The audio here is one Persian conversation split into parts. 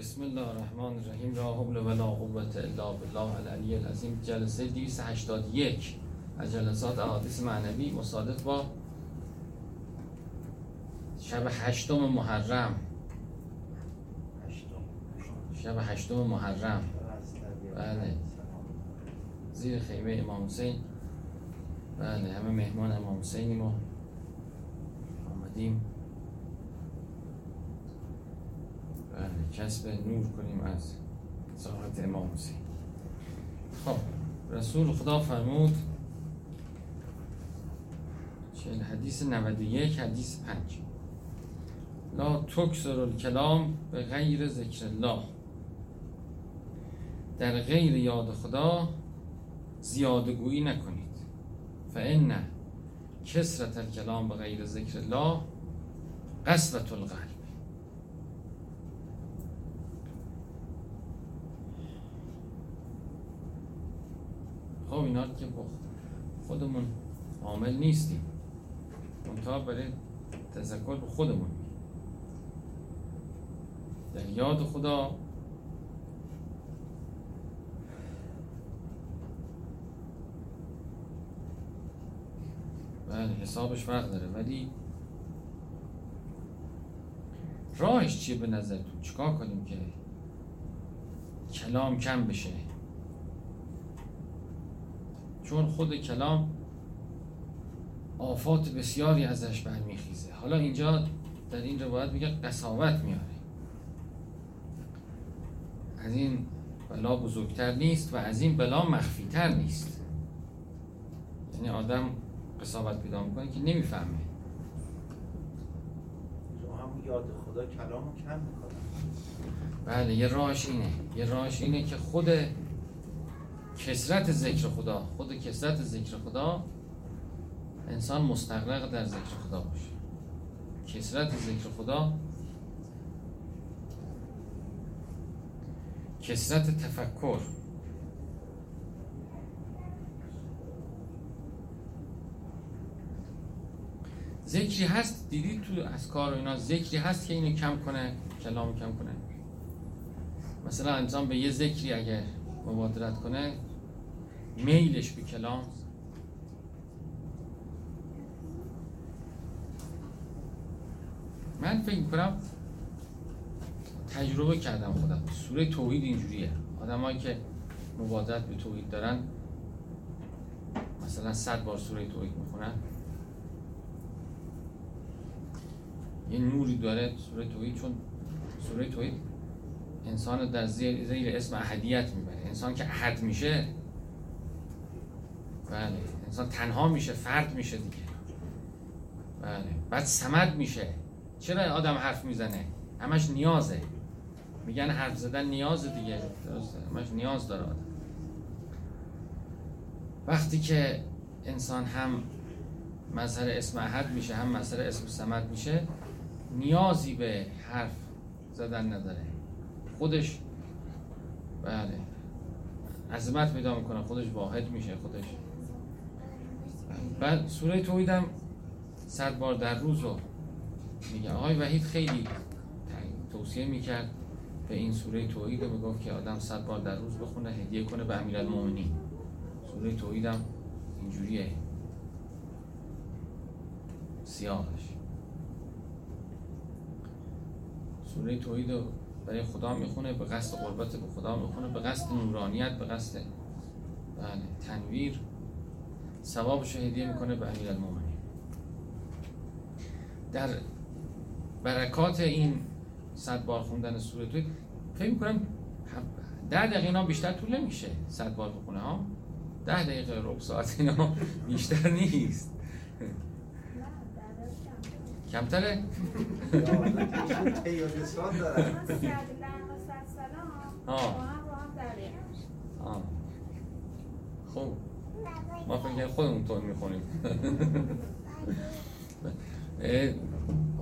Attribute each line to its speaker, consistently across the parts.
Speaker 1: بسم الله الرحمن الرحیم لا حول ولا قوة الا بالله العلی العظیم جلسه 281 از جلسات احادیث معنوی مصادف با شب هشتم محرم شب هشتم محرم بله زیر خیمه امام حسین بله همه مهمان امام حسینیم و آمدیم بله کسب نور کنیم از ساعت امام حسین. خب رسول خدا فرمود چهل حدیث 91 حدیث 5 لا تکسر الکلام به غیر ذکر الله. در غیر یاد خدا زیاده گویی نکنید. فان کسرت الکلام به غیر ذکر الله قسوت القلب. خب اینا که خودمون عامل نیستیم. منتها برای تذکر به خودمون در یاد خدا بله حسابش فرق داره. ولی راهش چیه به نظرتون؟ چیکار کنیم که کلام کم بشه؟ چون خود کلام آفات بسیاری ازش برمیخیزه. حالا اینجا در این روایت میگه قصاوت میاره. از این بلا بزرگتر نیست و از این بلا مخفیتر نیست. یعنی آدم قصاوت پیدا می‌کنه که نمی‌فهمه.
Speaker 2: هم یاد خدا کلامو کم می‌کنه.
Speaker 1: بله یه راهش اینه. یه راهش اینه که خود کسرت ذکر خدا. خود کسرت ذکر خدا انسان مستقرق در ذکر خدا باشه. کسرت ذکر خدا کسرت تفکر. ذکری هست دیدید تو از کار و اینا ذکری هست که اینو کم کنه کلامو کم کنه. مثلا انسان به یه ذکری اگر مبادرت کنه میلش به کلام. من فکر کنم تجربه کردم خودم. سوره توحید اینجوریه. آدمایی که مبادرت به توحید دارن مثلا صد بار سوره توحید می‌خونن. یه نوری داره سوره توحید چون سوره توحید انسان در زیر, زیر اسم احدیت می‌بره. انسان که احد میشه بله. انسان تنها میشه فرد میشه دیگه. بله. بعد سمد میشه. چرا آدم حرف می‌زنه؟ همش نیازه. میگن حرف زدن نیازه دیگه. درسته. همش نیاز داره آدم. وقتی که انسان هم مظهر اسم احد میشه هم مظهر اسم سمد میشه نیازی به حرف زدن نداره. خودش بله. عظمت پیدا می‌کنه. خودش واحد میشه خودش. بعد سوره توحیدم صد بار در روز رو میگه آقای وحید خیلی توصیه می‌کرد به این سوره توحید رو می‌گفت که آدم صد بار در روز بخونه هدیه کنه به امیرالمومنین. سوره توحیدم اینجوریه. سیاهش. سوره توحید برای خدا می‌خونه به قصد قربت به خدا می‌خونه به قصد نورانیت به قصد بله تنویر. ثوابش هدیه می‌کنه به امیرالمومنین. در برکات این صد بار خوندن سوره توحید فکر می‌کنم ده دقیقه اینا بیشتر طول نمیشه صد بار بخونه ها؟ ده دقیقه ربع ساعت اینا بیشتر نیست. کمتره؟ خب. ما فکر خودمون طور می‌خونیم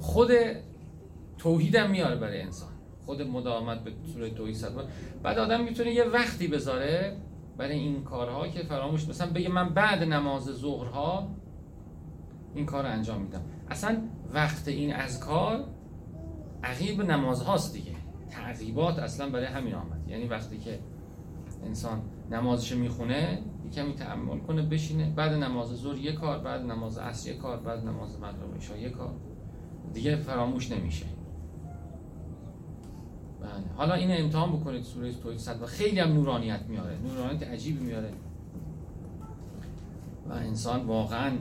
Speaker 1: خود توحید هم میاره برای انسان. خود مداومت به سوره توحید صد بعد آدم می‌تونه یه وقتی بذاره برای این کارها که فراموش مثلا بگه من بعد نماز ظهرها این کار رو انجام میدم. اصلا وقت این اذکار عقیب نماز هاست دیگه. تعقیبات اصلا برای همین آمد. یعنی وقتی که انسان نمازش می‌خونه کمی تعمل کنه بشینه. بعد نماز ظهر یه کار بعد نماز عصر یه کار بعد نماز مغرب عشا یه کار. دیگه فراموش نمیشه. بله. حالا این امتحان بکنید سوره توحید صد و خیلی هم نورانیت میاره. نورانیت عجیبی میاره. و انسان واقعا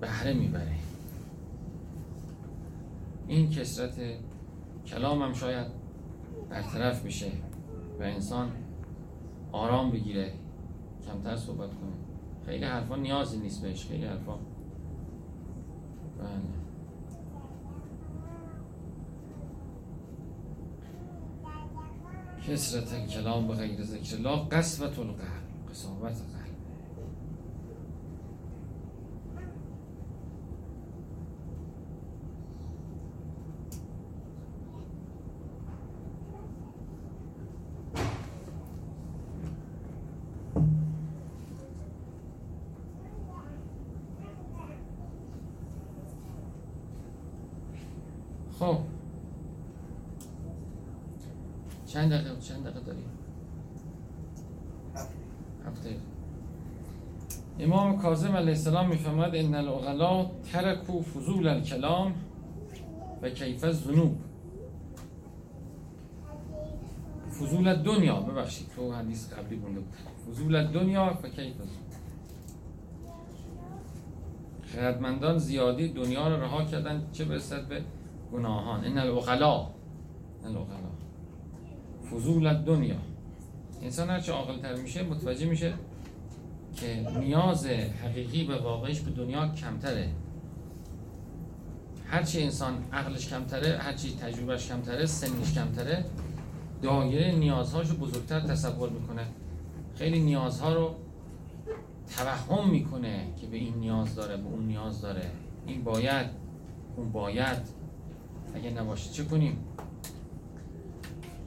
Speaker 1: بهره می‌بره. این کسرت کلام هم شاید برطرف میشه. و انسان آرام بگیره کمتر صحبت کنه. خیلی حرفا نیازی نیست بهش خیلی حرفا. بله. کسرت کلام به غیر ذکر الله قسوت القلب قصاوت قلب خب چند دقیقه چند دقیقه داریم هفته امام کاظم علیه السلام می‌فهمد ان الاغلا ترکو فضول الکلام و کیف الذنوب. فضول دنیا ببخشید تو حدیث قبلی بونده بود. فضول دنیا و کیف خردمندان زیادی دنیا رو رها کردن چه برسد به گناهان. این الاغلا الاغلا فضول دنیا. انسان هرچه عاقل تر میشه متوجه میشه که نیاز حقیقی به واقعش به دنیا کمتره. هرچی انسان عقلش کمتره هرچی تجربهش کمتره سنش کمتره دایره نیازهاشو بزرگتر تصور می‌کنه. خیلی نیازها رو توهم می‌کنه که به این نیاز داره به اون نیاز داره. این باید اون باید. اگه نباشه چه کنیم؟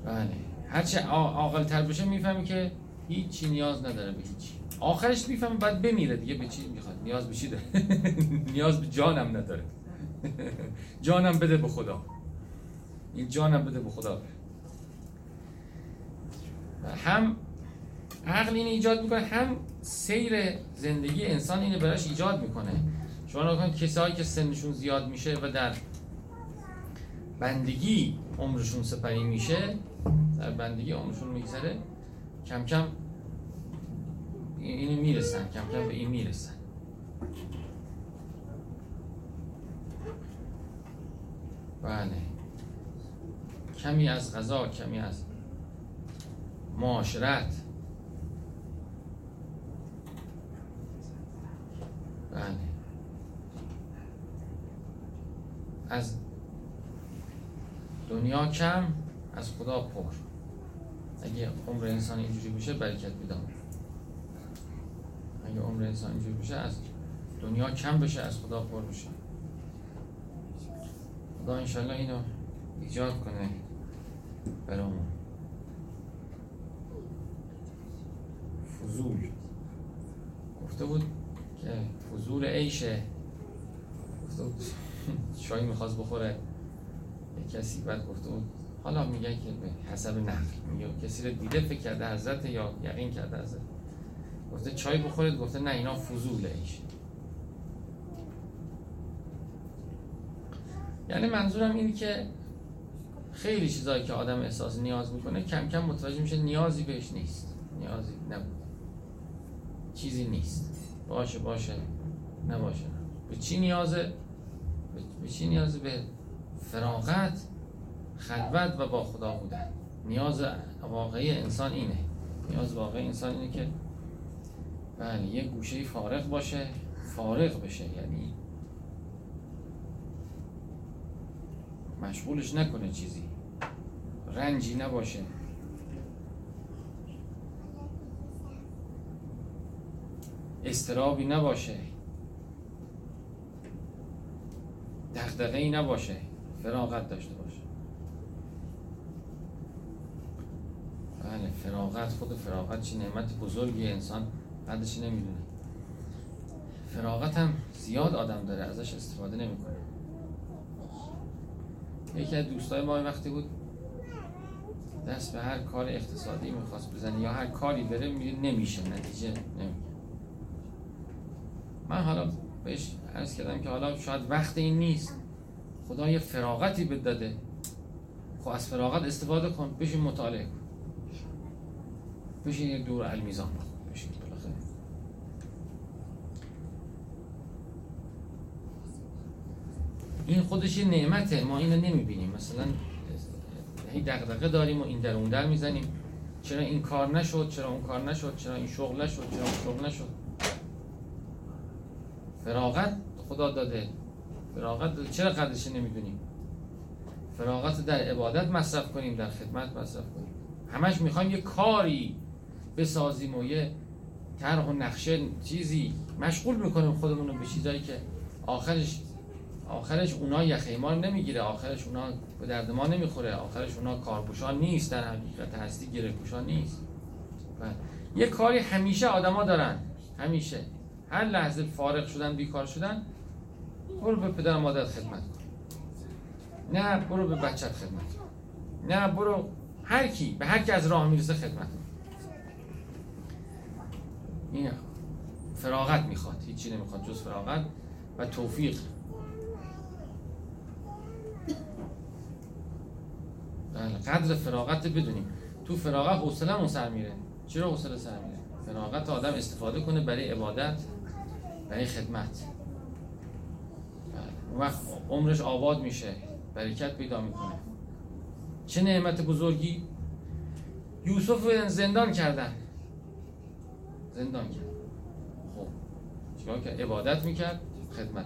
Speaker 1: بله. هرچه عاقل تر بشه می‌فهمی که هیچی نیاز نداره به هیچی. آخرش می‌فهمه بعد بمیره دیگه به چی می‌خواد. نیاز به چی داره؟ نیاز به جانم نداره. جانم بده به خدا. این جانم بده به خدا. هم عقل این ایجاد می‌کنه هم سیر زندگی انسان اینو براش ایجاد می‌کنه. شما نگاه کسایی که سنشون زیاد میشه و در بندگی عمرشون سپری میشه در بندگی عمرشون میگذره کم کم اینو می‌رسن کم کم به این می‌رسن. بله. کمی از غذا کمی از معاشرت. بله. از دنیا کم از خدا پر. اگه عمر انسان اینجوری بشه برکت میدم. اگه عمر انسان اینجوری بشه از دنیا کم بشه از خدا پر بشه. خدا انشالله اینو ایجاد کنه برامون. فضول. گفته بود که فضول عیشه. گفته بود شایی می‌خواست بخوره. کسی بعد گفته بود حالا میگه که حسب نقل میگه. کسی رو دیده فکر کرده حضرت یا یقین کرده حضرت. گفته چای بخورید گفته نه اینا فضوله ایش یعنی منظورم اینه که خیلی چیزایی که آدم احساس نیاز می‌کنه کم کم متوجه میشه نیازی بهش نیست. نیازی نبود. چیزی نیست. باشه باشه. نباشه. به چی نیازه؟ به چی نیازه؟ به فراغت. خلوت و با خدا بودن. نیاز واقعی انسان اینه. نیاز واقعی انسان اینه که بله یه گوشه فارغ باشه فارغ بشه. یعنی مشغولش نکنه چیزی. رنجی نباشه. استرابی نباشه. دغدغه‌ای نباشه. فراغت داشته باشه بله فراغت خود فراغت چی نعمت بزرگی انسان بعدش نمی‌دونه. فراغت هم زیاد آدم داره ازش استفاده نمی‌کنه. یکی از دوستای ما وقتی بود دست به هر کار اقتصادی می‌خواست بزنه یا هر کاری بره میگه نمیشه نتیجه نمیگه من حالا بهش عرض کردم که حالا شاید وقت این نیست. خدا یه فراغتی به داده خب از فراغت استفاده کن بشین مطالعه کن. بشین یک دور المیزان بشین بالاخره. این خودش یه نعمته ما اینو نمی‌بینیم. مثلا هی دغدغه داریم و این در اون در می‌زنیم. چرا این کار نشد؟ چرا اون کار نشد؟ چرا این شغل نشد؟ چرا اون شغل نشد؟ فراغت خدا داده. فراغت داده. چرا قدرش نمی‌دونیم؟ فراغت در عبادت مصرف کنیم در خدمت مصرف کنیم. همش می‌خوایم یه کاری بسازیم و یه طرح و نقشه چیزی مشغول می‌کنیم خودمون رو به چیزایی که آخرش آخرش اونا یخه ما نمی‌گیره آخرش اونا به درد ما نمی‌خوره آخرش اونا کارپوشان نیست در حقیقت هستی گره پوشان نیست. و یه کاری همیشه آدما دارن همیشه. هر لحظه فارغ شدن بیکار شدن برو به پدر مادر خدمت نه برو به بچت خدمت نه برو هر کی به هر کی از راه می‌رسه خدمت این فراغت می‌خواد. هیچی نمی‌خواد جز فراغت و توفیق. بله قدر فراغت بدونیم. تو فراغت حوصله سر میره. چرا حوصله سر میره؟ فراغت آدم استفاده کنه برای عبادت برای خدمت. بله. وقت عمرش آباد میشه. برکت پیدا می‌کنه. چه نعمت بزرگی. یوسف زندان کردن. زندان کرد. خب چیکار کرد؟ عبادت می‌کرد خدمت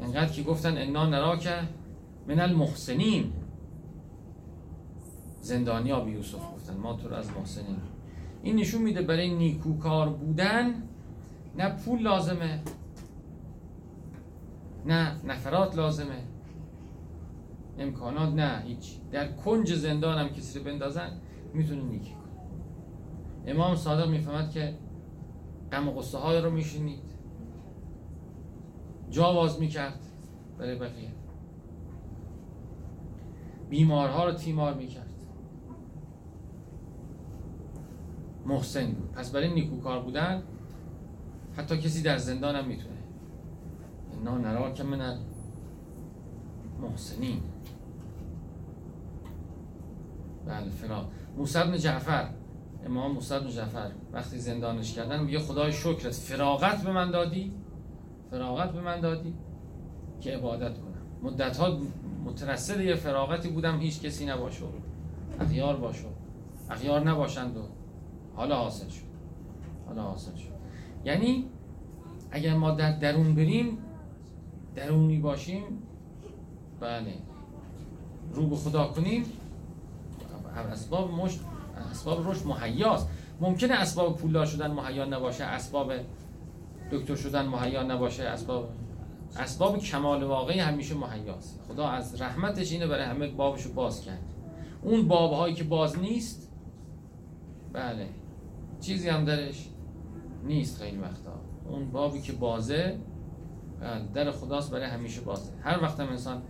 Speaker 1: اینقدر که گفتن انا نراک من المحسنین. زندانیا به یوسف گفتن ما تو رو از محسنین. این نشون میده برای نیکوکار بودن نه پول لازمه نه نفرات لازمه. امکانات نه هیچ. در کنج زندان هم کسی رو بندازن می‌تونه نیکی امام صادق می‌فهمد که غم و قصه های رو میشینید. جا باز می‌کرد برای بقیه. بیمارها رو تیمار می‌کرد. محسن. بود پس برای نیکوکار بودن حتی کسی در زندان هم می‌تونه. انا نرا که من محسنین بله فرا موسی بن جعفر. امام بن جعفر وقتی زندانش کردن میگه خدای شکرت فراغت به من دادی فراغت به من دادی که عبادت کنم. مدت ها مترصد یه فراغتی بودم هیچ کسی نباشه. اخیار باشو اخیار نباشند و حالا حاصل شد. حالا حاصل شد. یعنی اگر ما در درون بریم درونی باشیم بله. رو به خدا کنیم. اسباب مش اسباب رشد مهیاست. ممکنه اسباب پولدار شدن مهیا نباشه اسباب دکتر شدن مهیا نباشه اسباب اسباب کمال واقعی همیشه مهیاست. خدا از رحمتش اینه برای همه بابشو باز کرد. اون بابهایی که باز نیست بله چیزی هم درش نیست خیلی وقتا. اون بابی که بازه بله، در خداست برای همیشه بازه. هر وقت هم انسان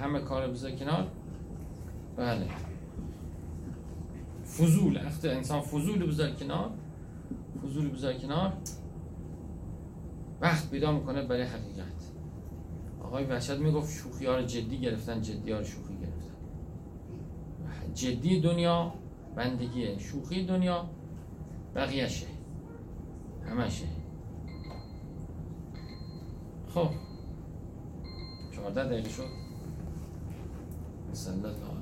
Speaker 1: همه کار بذاره کنار بله. فضول وقت انسان فضول بذاره کنار فضول بذاره کنار وقت پیدا می‌کنه برای حقیقت آقای وحشت می‌گفت شوخی ها رو جدی گرفتن جدی ها رو شوخی گرفتن جدی دنیا بندگیه شوخی دنیا بقیهشه همشه خب چهارده دقیقه شد صلی الله